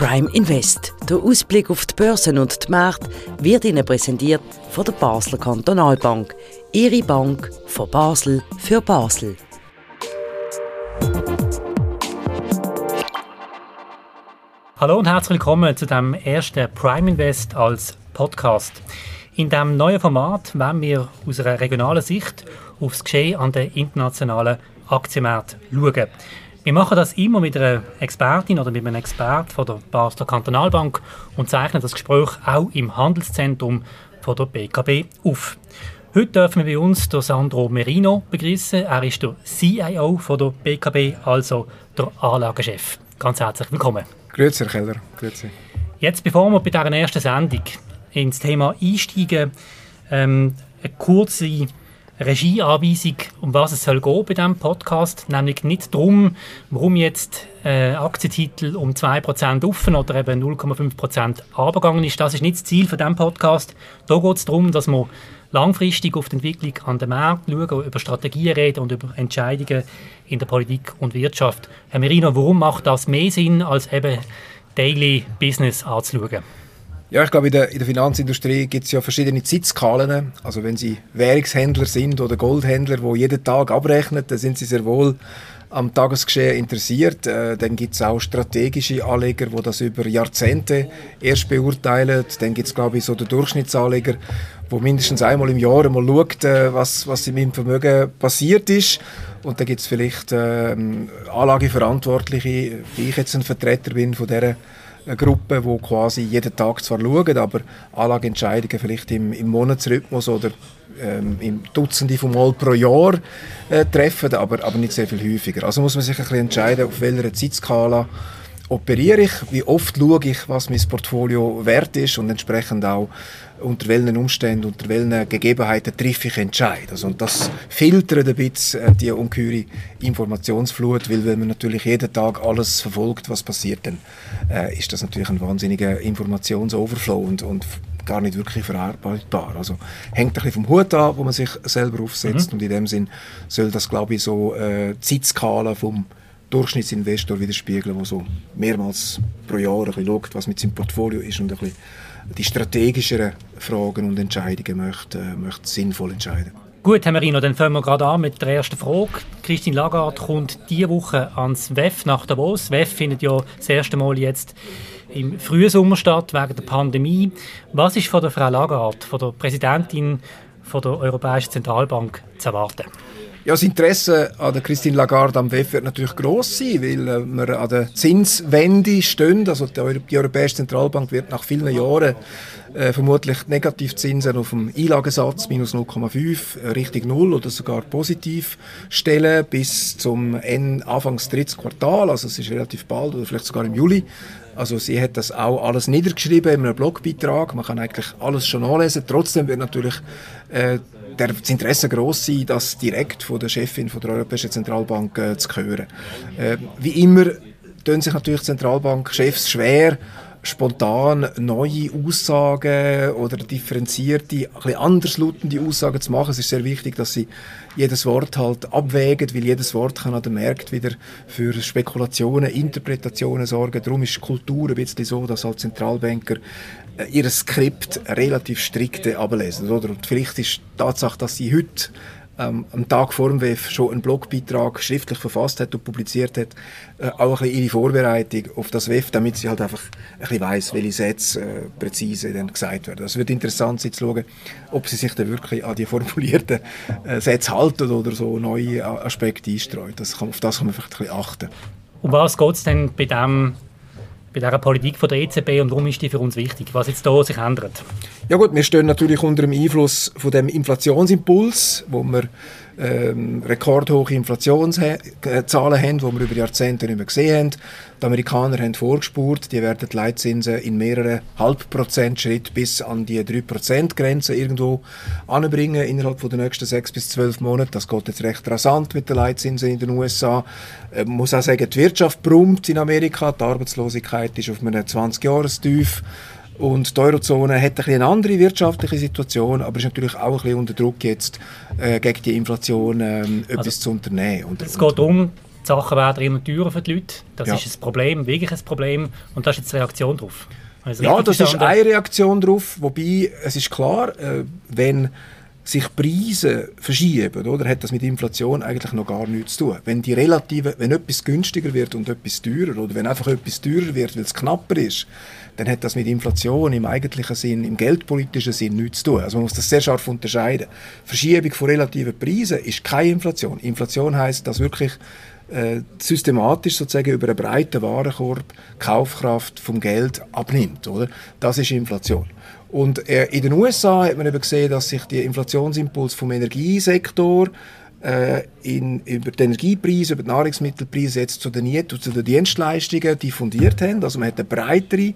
Prime Invest. Der Ausblick auf die Börsen und die Märkte wird Ihnen präsentiert von der Basler Kantonalbank. Ihre Bank von Basel für Basel. Hallo und herzlich willkommen zu dem ersten Prime Invest als Podcast. In diesem neuen Format werden wir aus einer regionalen Sicht auf das Geschehen an den internationalen Aktienmärkten schauen. Wir machen das immer mit einer Expertin oder mit einem Experten von der Basler Kantonalbank und zeichnen das Gespräch auch im Handelszentrum von der BKB auf. Heute dürfen wir bei uns den Sandro Merino begrüßen. Er ist der CIO von der BKB, also der Anlagechef. Ganz herzlich willkommen. Grüezi, Herr Keller. Grüezi. Jetzt, bevor wir bei dieser ersten Sendung ins Thema einsteigen, ähm, eine kurze Regieanweisung, um was es soll gehen bei diesem Podcast. Nämlich nicht darum, warum jetzt äh, Aktientitel um 2% offen oder eben 0,5% abgegangen ist. Das ist nicht das Ziel von diesem Podcast. Da geht es darum, dass wir langfristig auf die Entwicklung an den Märkten schauen, über Strategien reden und über Entscheidungen in der Politik und Wirtschaft. Herr Merino, warum macht das mehr Sinn, als eben Daily Business anzuschauen? Ja, ich glaube, in der, in der Finanzindustrie gibt es ja verschiedene Zeitskalen. Also wenn Sie Währungshändler sind oder Goldhändler, die jeden Tag abrechnen, dann sind Sie sehr wohl am Tagesgeschehen interessiert. Äh, dann gibt es auch strategische Anleger, die das über Jahrzehnte erst beurteilen. Dann gibt es, glaube ich, so den Durchschnittsanleger, wo mindestens einmal im Jahr mal schaut, äh, was, was in meinem Vermögen passiert ist. Und dann gibt es vielleicht äh, Anlageverantwortliche, wie ich jetzt ein Vertreter bin von dieser eine Gruppe, die quasi jeden Tag zwar schauen, aber Anlageentscheidungen vielleicht im, im Monatsrhythmus oder ähm, im Dutzende von Mal pro Jahr äh, treffen, aber, aber nicht sehr viel häufiger. Also muss man sich ein bisschen entscheiden, auf welcher Zeitskala operiere ich, wie oft schaue ich, was mein Portfolio wert ist und entsprechend auch unter welchen Umständen, unter welchen Gegebenheiten treffe ich Entscheid. Also, und das filtert ein bisschen äh, die ungeheure Informationsflut, weil wenn man natürlich jeden Tag alles verfolgt, was passiert, dann äh, ist das natürlich ein wahnsinniger Informationsoverflow und, und gar nicht wirklich verarbeitbar. Also hängt ein bisschen vom Hut an, wo man sich selber aufsetzt mhm. und in dem Sinn soll das, glaube ich, so äh, Zeitskala vom Durchschnittsinvestor widerspiegeln, der so mehrmals pro Jahr ein bisschen schaut, was mit seinem Portfolio ist und ein bisschen die strategischeren Fragen und Entscheidungen möchte, äh, möchte sinnvoll entscheiden. Gut, Herr Marino, dann fangen wir gerade an mit der ersten Frage. Christine Lagarde kommt diese Woche ans WEF nach Davos. WEF findet ja das erste Mal jetzt im frühen Sommer statt, wegen der Pandemie. Was ist von der Frau Lagarde, von der Präsidentin von der Europäischen Zentralbank zu erwarten? Ja, das Interesse an der Christine Lagarde am WEF wird natürlich groß sein, weil äh, wir an der Zinswende stehen. Also die, Europäische Zentralbank wird nach vielen Jahren äh, vermutlich Negativzinsen auf dem Einlagensatz minus 0,5 äh, Richtung Null oder sogar positiv stellen bis zum Anfangs drittes Quartal. Also es ist relativ bald oder vielleicht sogar im Juli. Also sie hat das auch alles niedergeschrieben in einem Blogbeitrag. Man kann eigentlich alles schon anlesen. Trotzdem wird natürlich äh, das Interesse groß sein, das direkt von der Chefin von der Europäischen Zentralbank äh, zu hören. Äh, wie immer tun sich natürlich Zentralbankchefs schwer, spontan neue Aussagen oder differenzierte, ein bisschen anderslautende Aussagen zu machen. Es ist sehr wichtig, dass sie jedes Wort halt abwägen, weil jedes Wort kann an dem Markt wieder für Spekulationen, Interpretationen sorgen. Darum ist Kultur ein bisschen so, dass halt Zentralbanker äh, ihr Skript relativ strikte ablesen. Oder? Und vielleicht ist die Tatsache, dass sie heute ähm, am Tag vor dem WEF schon einen Blogbeitrag schriftlich verfasst hat und publiziert hat, äh, auch ein bisschen ihre Vorbereitung auf das WEF, damit sie halt einfach ein bisschen weiss, welche Sätze äh, präzise dann gesagt werden. Es wird interessant sein zu schauen, ob sie sich dann wirklich an die formulierten äh, Sätze halten oder so neue Aspekte einstreut. Das kann, auf das kann man vielleicht ein bisschen achten. Um was geht es denn bei dem bei dieser Politik von der EZB und warum ist die für uns wichtig, was jetzt da sich ändert? Ja gut, wir stehen natürlich unter dem Einfluss von dem Inflationsimpuls, wo wir ähm, rekordhohe Inflationszahlen haben, die wir über Jahrzehnte nicht mehr gesehen haben. Die Amerikaner haben vorgespurt, die werden die Leitzinsen in mehreren Halbprozentschritt bis an die 3%-Grenze irgendwo anbringen innerhalb den nächsten sechs bis zwölf Monaten. Das geht jetzt recht rasant mit den Leitzinsen in den USA. Man äh, muss auch sagen, die Wirtschaft brummt in Amerika, die Arbeitslosigkeit ist auf einem 20-Jahres-Tief. Und die Eurozone hat ein bisschen eine andere wirtschaftliche Situation, aber ist natürlich auch ein bisschen unter Druck jetzt, äh, gegen die Inflation ähm, etwas also, zu unternehmen. Und, es geht darum, die Sachen werden immer teurer für die Leute. Das ja. ist ein Problem, wirklich ein Problem. Und das ist jetzt die Reaktion darauf. Also ja, das ist eine Reaktion darauf. Wobei, es ist klar, äh, wenn sich Preise verschieben, oder, hat das mit Inflation eigentlich noch gar nichts zu tun. Wenn die relative, wenn etwas günstiger wird und etwas teurer, oder wenn einfach etwas teurer wird, weil es knapper ist, dann hat das mit Inflation im eigentlichen Sinn, im geldpolitischen Sinn nichts zu tun. Also man muss das sehr scharf unterscheiden. Verschiebung von relativen Preisen ist keine Inflation. Inflation heißt, dass wirklich äh, systematisch sozusagen über einen breiten Warenkorb Kaufkraft vom Geld abnimmt. Oder? Das ist Inflation. Und äh, in den USA hat man eben gesehen, dass sich der Inflationsimpuls vom Energiesektor äh, in, über die Energiepreise, über die Nahrungsmittelpreise jetzt zu den, zu den Dienstleistungen diffundiert haben. Also man hat einen breiteren,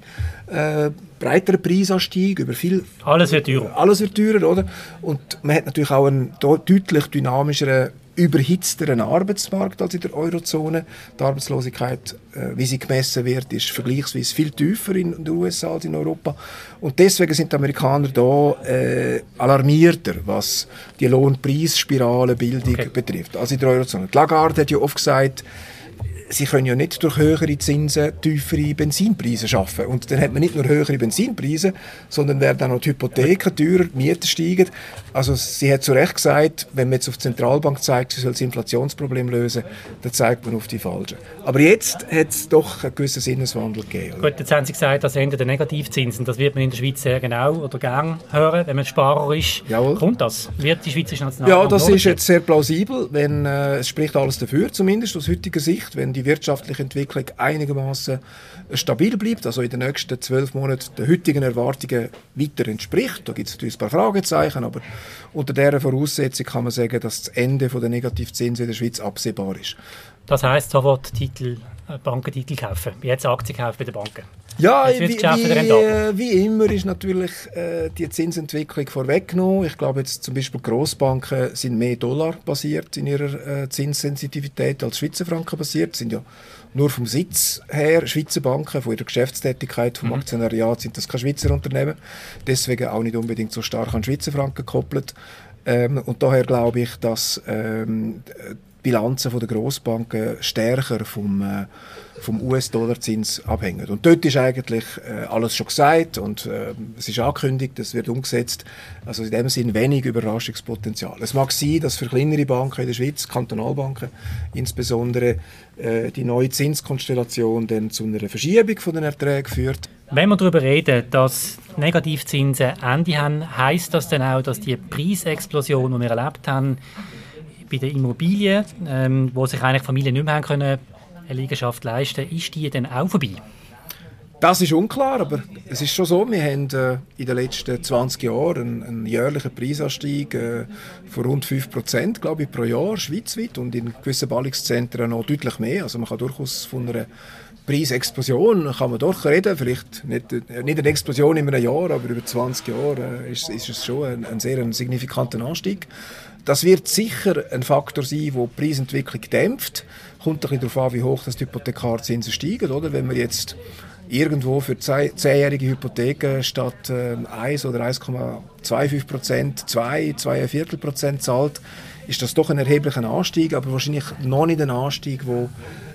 äh, breiteren Preisanstieg über viel... Alles wird teurer. Alles wird teurer, oder? Und man hat natürlich auch einen deutlich dynamischeren überhitzteren Arbeitsmarkt als in der Eurozone. Die Arbeitslosigkeit, äh, wie sie gemessen wird, ist vergleichsweise viel tiefer in den USA als in Europa. Und deswegen sind die Amerikaner da äh, alarmierter, was die Lohnpreisspiralenbildung okay. betrifft, als in der Eurozone. Die Lagarde hat ja oft gesagt, sie können ja nicht durch höhere Zinsen tiefere Benzinpreise schaffen. Und dann hat man nicht nur höhere Benzinpreise, sondern werden dann auch die Hypotheken teurer, die Mieten steigen. Also sie hat zu Recht gesagt, wenn man jetzt auf die Zentralbank zeigt, sie soll das Inflationsproblem lösen, dann zeigt man auf die Falschen. Aber jetzt hat es doch einen gewissen Sinneswandel gegeben. Gut, jetzt haben Sie gesagt, das Ende der Negativzinsen, das wird man in der Schweiz sehr genau oder gern hören, wenn man Sparer ist. Jawohl. Kommt das? Wird die Schweizerische Nationalbank Ja, das ist jetzt sehr plausibel, wenn, äh, es spricht alles dafür, zumindest aus heutiger Sicht, wenn die wirtschaftliche Entwicklung einigermaßen stabil bleibt, also in den nächsten zwölf Monaten den heutigen Erwartungen weiter entspricht. Da gibt es natürlich ein paar Fragezeichen, aber unter dieser Voraussetzung kann man sagen, dass das Ende der Negativzinsen in der Schweiz absehbar ist. Das heißt sofort Titel, Bankentitel kaufen, jetzt Aktien kaufen bei den Banken. Ja, wie, wie, äh, wie, immer ist natürlich äh, die Zinsentwicklung vorweggenommen. Ich glaube jetzt zum Beispiel Grossbanken sind mehr Dollar basiert in ihrer äh, Zinssensitivität als Schweizer Franken basiert. Sind ja nur vom Sitz her Schweizer Banken, von ihrer Geschäftstätigkeit, vom mhm. Aktionariat sind das keine Schweizer Unternehmen. Deswegen auch nicht unbedingt so stark an Schweizer Franken gekoppelt. Ähm, und daher glaube ich, dass ähm, Bilanzen der Grossbanken stärker vom, äh, vom US-Dollar-Zins abhängen. Und dort ist eigentlich äh, alles schon gesagt und äh, es ist angekündigt, es wird umgesetzt. Also in dem Sinn wenig Überraschungspotenzial. Es mag sein, dass für kleinere Banken in der Schweiz, Kantonalbanken insbesondere, die neue Zinskonstellation dann zu einer Verschiebung von den Erträgen führt. Wenn wir darüber reden, dass Negativzinsen Ende haben, heißt das dann auch, dass die Preisexplosion, die wir erlebt haben, bei den Immobilien, ähm, wo sich eigentlich Familien nicht mehr haben können, eine Liegenschaft leisten ist die dann auch vorbei? Das ist unklar, aber es ist schon so, wir haben äh, in den letzten 20 Jahren einen, einen jährlichen Preisanstieg äh, von rund 5% glaube ich, pro Jahr schweizweit und in gewissen Ballungszentren noch deutlich mehr. Also man kann durchaus von einer Preisexplosion kann man doch reden, vielleicht nicht, äh, nicht eine Explosion in einem Jahr, aber über 20 Jahre äh, ist, ist es schon ein, ein sehr ein signifikanter Anstieg. Das wird sicher ein Faktor sein, der die Preisentwicklung dämpft. Kommt ein bisschen darauf an, wie hoch das die Hypothekarzinsen steigen. Oder? Wenn man jetzt irgendwo für zehnjährige Hypotheken statt äh, 1 oder 1,25 Prozent 2, 2,25 Prozent zahlt, ist das doch ein erheblicher Anstieg, aber wahrscheinlich noch nicht ein Anstieg, wo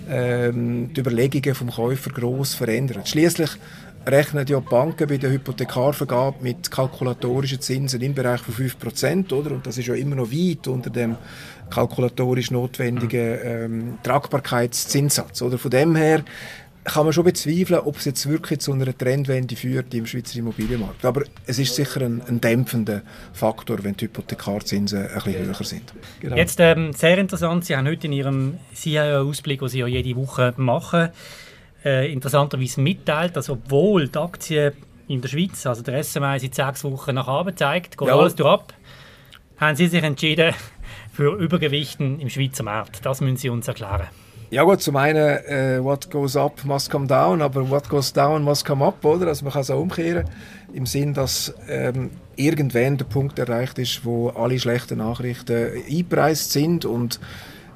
ähm, die Überlegungen vom Käufer groß verändert. Schließlich rechnen ja die Banken bei der Hypothekarvergabe mit kalkulatorischen Zinsen im Bereich von 5%, oder? Und das ist ja immer noch weit unter dem kalkulatorisch notwendigen ähm, Tragbarkeitszinssatz, oder? Von dem her kann man schon bezweifeln, ob es jetzt wirklich zu einer Trendwende führt im Schweizer Immobilienmarkt. Aber es ist sicher ein, ein dämpfender Faktor, wenn die Hypothekarzinsen ein bisschen höher sind. Genau. Jetzt ähm, sehr interessant, Sie haben heute in Ihrem CIA-Ausblick, den Sie ja jede Woche machen, äh, interessanterweise mitteilt, dass obwohl die Aktien in der Schweiz, also der SMI seit sechs Wochen nach oben zeigt, geht ja. alles durch ab, haben Sie sich entschieden für Übergewichten im Schweizer Markt. Das müssen Sie uns erklären. Ja gut, zum einen, äh, what goes up must come down, aber what goes down must come up, oder? Also man kann es auch umkehren, im Sinn, dass ähm, irgendwann der Punkt erreicht ist, wo alle schlechten Nachrichten eingepreist sind und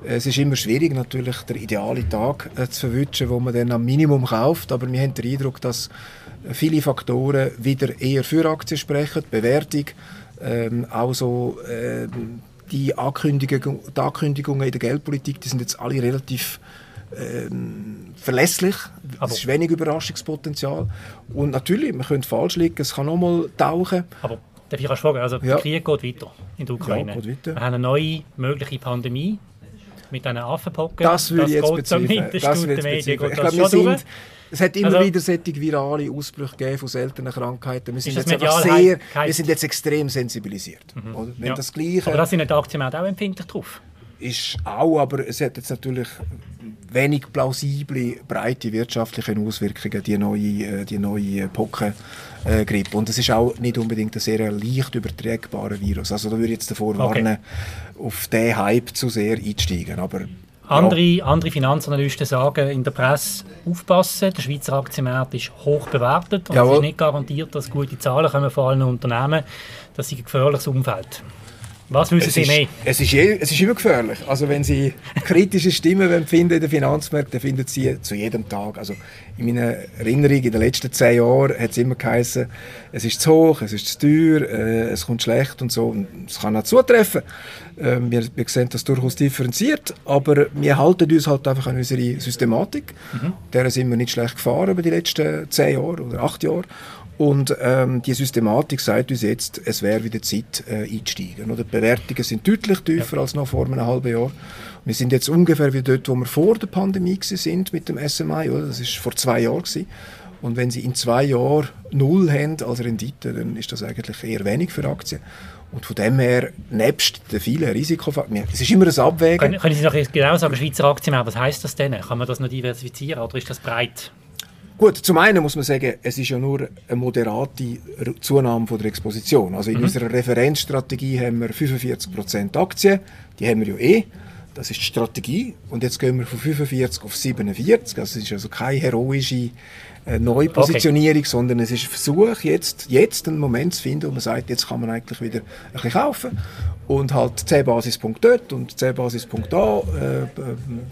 es ist immer schwierig, natürlich den idealen Tag äh, zu verwünschen, wo man dann am Minimum kauft, aber wir haben den Eindruck, dass viele Faktoren wieder eher für Aktien sprechen, Bewertung, ähm, auch so äh, die Ankündigungen, die Ankündigungen in der Geldpolitik, die sind jetzt alle relativ ähm, verlässlich. Aber es ist wenig Überraschungspotenzial. Und natürlich, man könnte falsch liegen, es kann nochmal tauchen. Aber darf ich fragen, also ja. der Krieg geht weiter in der Ukraine. Ja, geht weiter. Wir haben eine neue mögliche Pandemie mit einer Affenpocke. Das würde ich jetzt bezweifeln. Das würde ich Ich glaube, wir sind, es hat immer also, wieder solche virale Ausbrüche gegeben von seltenen Krankheiten. Wir sind, jetzt einfach sehr, wir sind jetzt extrem sensibilisiert. Mhm. Wenn ja. das Gleiche, aber da sind die Aktien auch empfindlich drauf. Ist auch, aber es hat jetzt natürlich wenig plausible, breite wirtschaftliche Auswirkungen, die neue, äh, die neue Pockengrippe. Äh, Und es ist auch nicht unbedingt ein sehr leicht übertragbarer Virus. Also da würde ich jetzt davor okay. warnen, auf diesen Hype zu sehr einzusteigen. Aber andere, andere Finanzanalysten sagen in der Presse, aufpassen, der Schweizer Aktienmarkt ist hoch bewertet und Jawohl. es ist nicht garantiert, dass gute Zahlen kommen von allen Unternehmen. Das ist ein gefährliches Umfeld. Was wissen Sie mehr? Es ist, es ist immer gefährlich. Also wenn Sie kritische Stimmen finden in den Finanzmärkten, finden Sie zu jedem Tag. Also in meiner Erinnerung, in den letzten zehn Jahren hat es immer geheißen, es ist zu hoch, es ist zu teuer, äh, es kommt schlecht und so. Und es kann auch zutreffen. Äh, wir, wir sehen das durchaus differenziert, aber wir halten uns halt einfach an unsere Systematik. Mhm. Der sind wir nicht schlecht gefahren über die letzten zehn Jahre oder acht Jahre. Und ähm, die Systematik sagt uns jetzt, es wäre wieder Zeit äh, einzusteigen. Oder? Die Bewertungen sind deutlich tiefer ja. als noch vor einem halben Jahr. Wir sind jetzt ungefähr wie dort, wo wir vor der Pandemie sind mit dem SMI. Oder? Das ist vor zwei Jahren. Gewesen. Und wenn Sie in zwei Jahren null haben als Rendite, dann ist das eigentlich eher wenig für Aktien. Und von dem her, nebst den vielen Risikofaktoren, es ist immer ein Abwägen. Können, können Sie noch genau sagen, Schweizer Aktien, was heißt das denn? Kann man das noch diversifizieren oder ist das breit? Gut, zum einen muss man sagen, es ist ja nur eine moderate Zunahme von der Exposition. Also in mhm. unserer Referenzstrategie haben wir 45% Aktien, die haben wir ja eh. Das ist die Strategie. Und jetzt gehen wir von 45 auf 47. Also es ist also keine heroische äh, Neupositionierung, okay. sondern es ist ein Versuch, jetzt, jetzt einen Moment zu finden, wo man sagt, jetzt kann man eigentlich wieder ein bisschen kaufen. Und halt 10 Basispunkte dort und 10 Basispunkte da. Äh,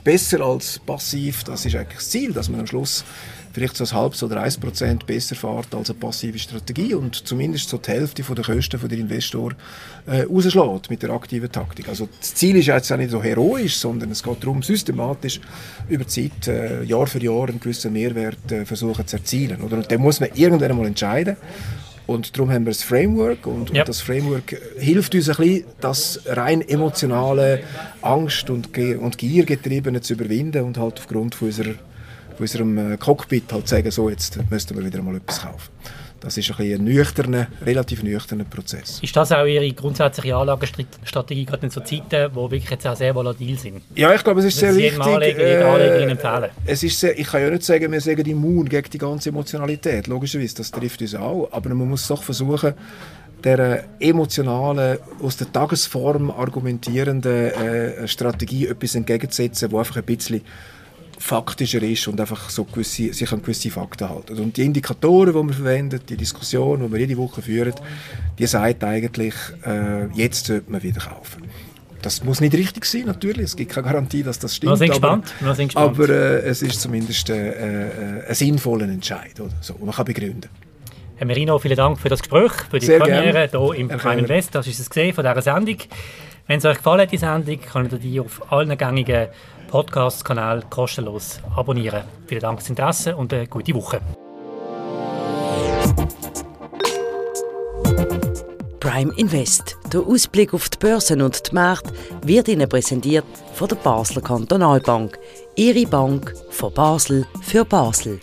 besser als passiv, das ist eigentlich das Ziel, dass man am Schluss vielleicht so ein halbes oder ein Prozent besser fährt als eine passive Strategie und zumindest so die Hälfte von der Kosten von der Investor äh, rausschlägt mit der aktiven Taktik. Also das Ziel ist jetzt auch nicht so heroisch, sondern es geht darum, systematisch über Zeit, äh, Jahr für Jahr einen gewissen Mehrwert äh, versuchen zu erzielen. Oder? Und den muss man irgendwann einmal entscheiden. Und darum haben wir das Framework und, yep. und, das Framework hilft uns ein bisschen, das rein emotionale Angst und, Ge und Gier getriebene zu überwinden und halt aufgrund von unserer unserem äh, Cockpit halt sagen, so jetzt müssten wir wieder mal etwas kaufen. Das ist ein, ein nüchterner, relativ nüchterner Prozess. Ist das auch Ihre grundsätzliche Anlagestrategie, gerade in so Zeiten, die wirklich jetzt auch sehr volatil sind? Ja, ich glaube, es ist sehr wichtig. Anleger, äh, Anlegerin empfehlen. Es ist sehr, ich kann ja nicht sagen, wir sagen immun gegen die ganze Emotionalität. Logischerweise, das trifft uns auch. Aber man muss doch versuchen, der emotionalen, aus der Tagesform argumentierenden äh, Strategie etwas entgegenzusetzen, wo einfach ein bisschen faktischer ist und einfach so gewisse, sich an gewisse Fakten halten. Und die Indikatoren, die wir verwenden, die Diskussion, die wir jede Woche führen, die sagt eigentlich, äh, jetzt sollte man wieder kaufen. Das muss nicht richtig sein, natürlich. Es gibt keine Garantie, dass das stimmt. Wir sind gespannt. Aber, sind gespannt. aber äh, es ist zumindest äh, äh, ein sinnvoller Entscheid, oder? So, man kann begründen. Herr Merino, vielen Dank für das Gespräch, für die Sehr Premiere hier im Prime Invest. Das ist es gesehen von dieser Sendung. Wenn es euch gefallen hat, die Sendung, könnt ihr die auf allen gängigen Podcast-Kanal kostenlos abonnieren. Vielen Dank fürs Interesse und eine gute Woche. Prime Invest. Der Ausblick auf die Börsen und die Märkte wird Ihnen präsentiert von der Basler Kantonalbank. Ihre Bank von Basel für Basel.